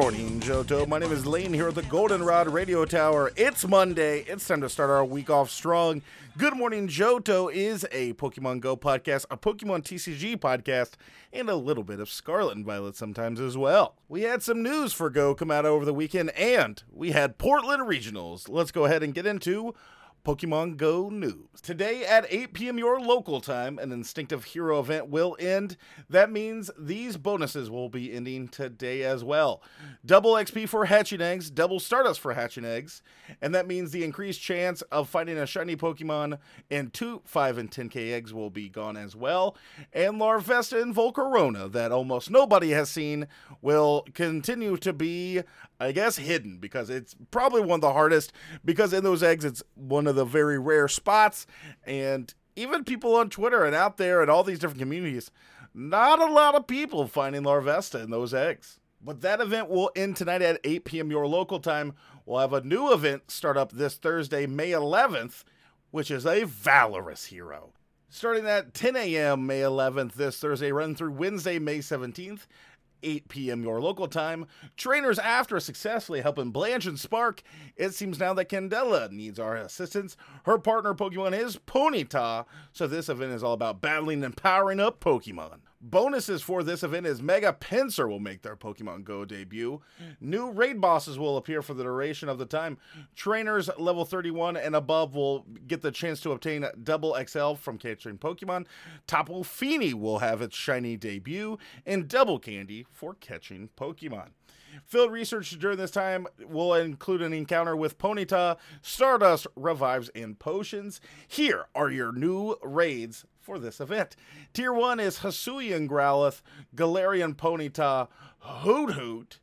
morning, Johto. My name is Lane here at the Goldenrod Radio Tower. It's Monday. It's time to start our week off strong. Good Morning Johto is a Pokemon Go podcast, a Pokemon TCG podcast, and a little bit of Scarlet and Violet sometimes as well. We had some news for Go come out over the weekend, and we had Portland Regionals. Let's go ahead and get into Pokemon Go news. Today at 8 p.m. your local time, an Instinctive Hero event will end. That means these bonuses will be ending today as well. Double XP for hatching eggs, double Stardust for hatching eggs, and that means the increased chance of finding a shiny Pokemon in 2, 5, and 10k eggs will be gone as well. And Larvesta and Volcarona, that almost nobody has seen, will continue to be, I guess, hidden because it's probably one of the hardest because in those eggs it's one of the very rare spots and even people on Twitter and out there and all these different communities, not a lot of people finding Larvesta in those eggs. But that event will end tonight at 8 p.m. your local time. We'll have a new event start up this Thursday, May 11th, which is a Valorous hero. Starting at 10 a.m. May 11th this Thursday, run through Wednesday, May 17th. 8 p.m. your local time. Trainers after successfully helping Blanche and Spark, it seems now that Candela needs our assistance. Her partner Pokemon is Ponyta, so this event is all about battling and powering up Pokemon. Bonuses for this event is Mega Pinsir will make their Pokemon Go debut. New raid bosses will appear for the duration of the time. Trainers level 31 and above will get the chance to obtain double XL from catching Pokemon. Tapu Fini will have its shiny debut, and Double Candy for catching Pokemon. Field research during this time will include an encounter with Ponyta, Stardust, Revives, and Potions. Here are your new raids for this event. Tier 1 is Hisuian Growlithe, Galarian Ponyta, Hoot Hoot.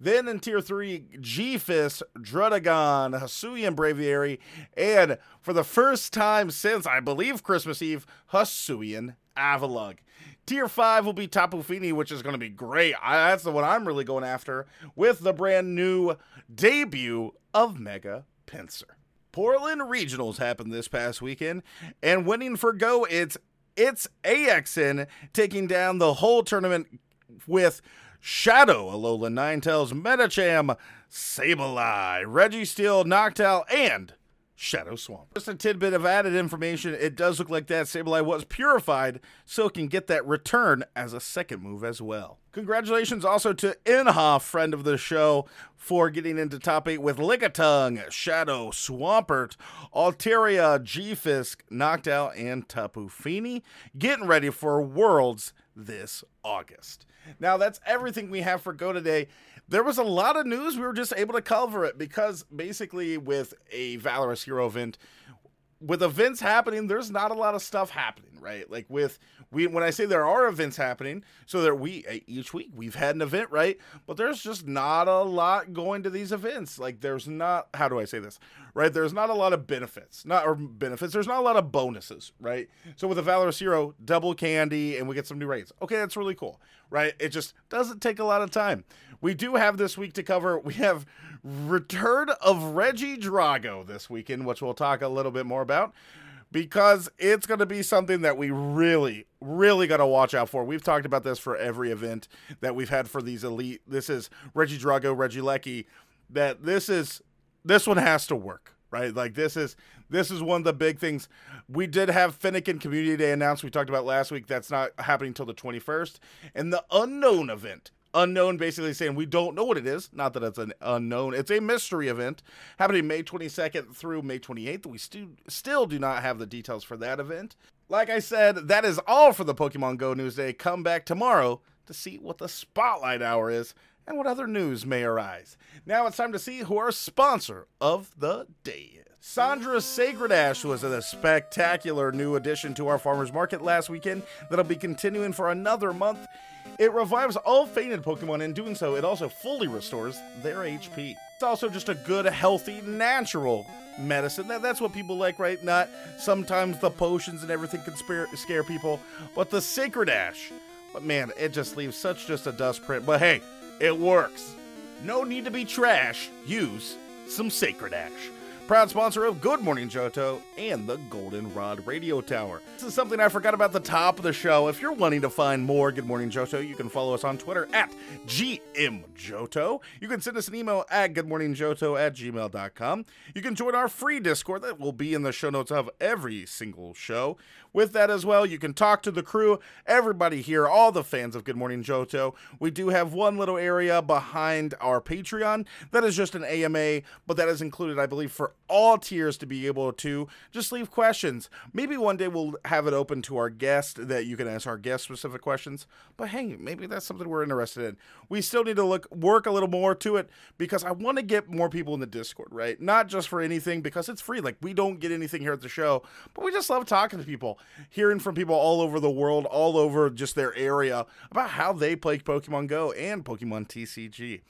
Then in Tier 3, G-Fisk, Druddigon, Hisuian Braviary, and for the first time since, I believe, Christmas Eve, Hisuian Avalugg. Tier 5 will be Tapu Fini, which is going to be great. I, that's the one I'm really going after with the brand new debut of Mega Pinsir. Portland Regionals happened this past weekend, and winning for Go, it's it's AXN taking down the whole tournament with Shadow, Alola Ninetales, Medicham, Sableye, Registeel, Noctowl, and Shadow Swamp. Just a tidbit of added information. It does look like that Sableye was purified, so it can get that return as a second move as well. Congratulations also to Inha, friend of the show, for getting into top eight with Lickitung, Shadow, Swampert, Altaria, G-Fisk, Noctowl, and Tapu Fini. Getting ready for Worlds this August. Now, that's everything we have for Go today there was a lot of news. We were just able to cover it because basically, with a Valorous Hero event, with events happening, there's not a lot of stuff happening, right? Like with we when I say there are events happening, so that we eh, each week we've had an event, right? But there's just not a lot going to these events. Like there's not how do I say this? Right? There's not a lot of benefits. Not or benefits. There's not a lot of bonuses, right? So with a Valorous Hero, double candy and we get some new raids. Okay, that's really cool, right? It just doesn't take a lot of time. We do have this week to cover. We have return of Regidrago this weekend, which we'll talk a little bit more about because it's going to be something that we really, really got to watch out for. We've talked about this for every event that we've had for these elite. This is Regidrago, Reggie Regieleki. That this is this one has to work, right? Like this is this is one of the big things. We did have Fennekin Community Day announced. We talked about last week. That's not happening until the 21st. And the unknown event unknown basically saying we don't know what it is. Not that it's an unknown. It's a mystery event happening may 22nd through may 28th we still still do not have the details for that event. Like i said that is all for the pokemon go news day. Come back tomorrow to see what the spotlight hour is and what other news may arise. Now it's time to see who our sponsor of the day is Sandra's Sacred Ash was a spectacular new addition to our farmers market last weekend that'll be continuing for another month. It revives all fainted Pokemon. In doing so, it also fully restores their HP. It's also just a good, healthy, natural medicine. That, that's what people like, right? Not sometimes the potions and everything can spare, scare people, but the Sacred Ash. But man, it just leaves such just a dust print. But hey, it works. No need to be trash. Use some Sacred Ash. Proud sponsor of Good Morning Johto and the Goldenrod Radio Tower. This is something I forgot about the top of the show. If you're wanting to find more Good Morning Johto, you can follow us on Twitter at GMJohto. You can send us an email at goodmorningjohto at gmail.com. You can join our free Discord that will be in the show notes of every single show. With that as well, you can talk to the crew, everybody here, all the fans of Good Morning Johto. We do have one little area behind our Patreon that is just an AMA, but that is included, I believe, for all tiers to be able to just leave questions. Maybe one day we'll have it open to our guest that you can ask our guest specific questions. But hey, maybe that's something we're interested in. We still need to look work a little more to it because I want to get more people in the Discord, right? Not just for anything because it's free. Like we don't get anything here at the show, but we just love talking to people, hearing from people all over the world, all over just their area about how they play Pokemon Go and Pokemon TCG.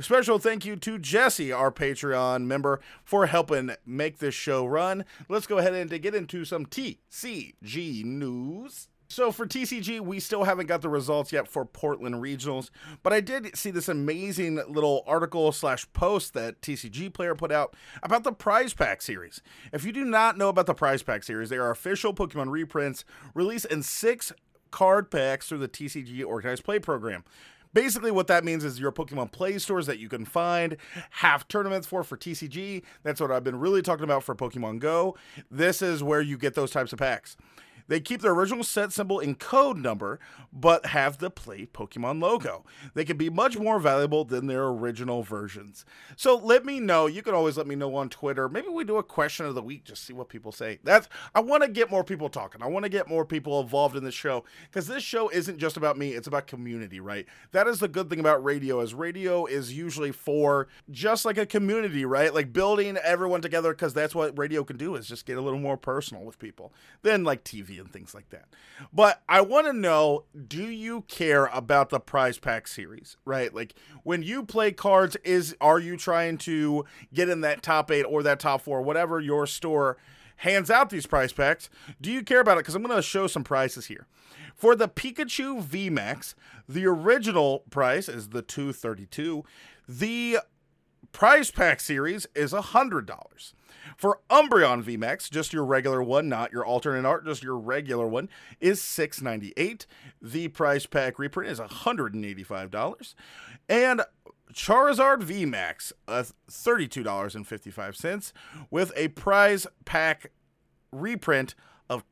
Special thank you to Jesse, our Patreon member, for helping make this show run. Let's go ahead and get into some TCG news. So for TCG, we still haven't got the results yet for Portland Regionals, but I did see this amazing little article slash post that TCG Player put out about the Prize Pack series. If you do not know about the Prize Pack series, they are official Pokemon reprints released in six card packs through the TCG Organized Play program. Basically, what that means is your Pokemon Play stores that you can find have tournaments for for TCG. That's what I've been really talking about for Pokemon Go. This is where you get those types of packs. They keep their original set symbol and code number, but have the Play Pokemon logo. They can be much more valuable than their original versions. So let me know. You can always let me know on Twitter. Maybe we do a question of the week, just see what people say. That's I want to get more people talking. I want to get more people involved in this show because this show isn't just about me. It's about community, right? That is the good thing about radio. Is radio is usually for just like a community, right? Like building everyone together because that's what radio can do is just get a little more personal with people than like TV and things like that. But I want to know do you care about the prize pack series, right? Like when you play cards is are you trying to get in that top 8 or that top 4 whatever your store hands out these prize packs? Do you care about it cuz I'm going to show some prices here. For the Pikachu VMAX, the original price is the 232. The prize pack series is $100. For Umbreon VMAX, just your regular one, not your alternate art, just your regular one, is 698. The price pack reprint is $185. And Charizard VMAX, uh, $32.55, with a prize pack reprint of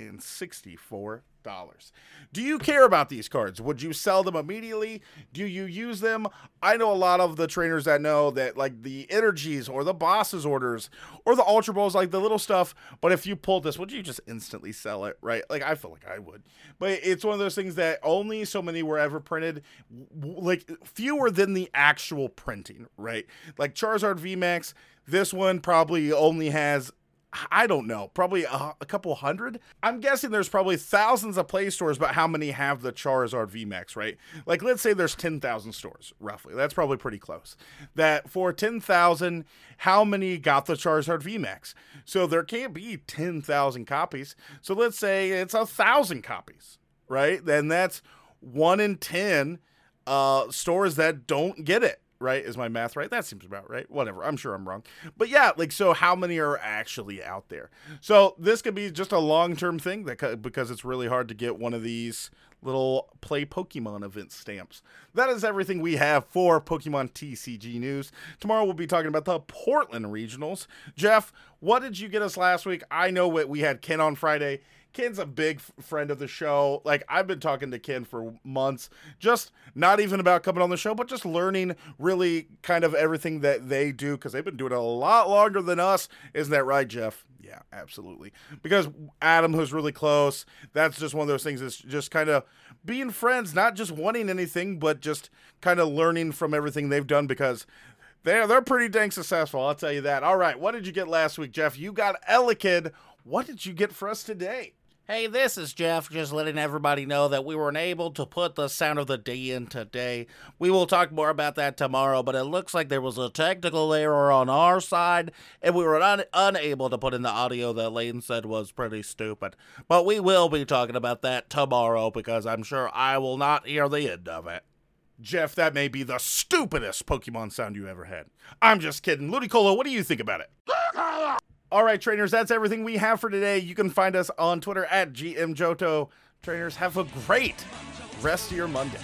264 dollars. Do you care about these cards? Would you sell them immediately? Do you use them? I know a lot of the trainers that know that like the energies or the bosses orders or the ultra balls, like the little stuff. But if you pulled this, would you just instantly sell it? Right? Like I feel like I would. But it's one of those things that only so many were ever printed, like fewer than the actual printing. Right? Like Charizard VMAX. This one probably only has I don't know, probably a, a, couple hundred. I'm guessing there's probably thousands of Play stores, but how many have the Charizard VMAX, right? Like, let's say there's 10,000 stores, roughly. That's probably pretty close. That for 10,000, how many got the Charizard VMAX? So there can't be 10,000 copies. So let's say it's a thousand copies, right? Then that's one in 10 uh, stores that don't get it right? Is my math right? That seems about right. Whatever. I'm sure I'm wrong. But yeah, like so how many are actually out there? So this could be just a long-term thing that because it's really hard to get one of these little play Pokemon event stamps. That is everything we have for Pokemon TCG news. Tomorrow we'll be talking about the Portland regionals. Jeff, what did you get us last week? I know what we had Ken on Friday. Ken's a big friend of the show. Like I've been talking to Ken for months, just not even about coming on the show, but just learning really kind of everything that they do because they've been doing it a lot longer than us. Isn't that right, Jeff? Yeah, absolutely. Because Adam, who's really close, that's just one of those things. That's just kind of being friends, not just wanting anything, but just kind of learning from everything they've done because they're they're pretty dang successful. I'll tell you that. All right, what did you get last week, Jeff? You got Elekid. What did you get for us today? Hey, this is Jeff, just letting everybody know that we weren't able to put the sound of the day in today. We will talk more about that tomorrow, but it looks like there was a technical error on our side, and we were un- unable to put in the audio that Lane said was pretty stupid. But we will be talking about that tomorrow because I'm sure I will not hear the end of it. Jeff, that may be the stupidest Pokemon sound you ever had. I'm just kidding. Ludicolo, what do you think about it? All right, trainers, that's everything we have for today. You can find us on Twitter at GMJohto. Trainers, have a great rest of your Monday.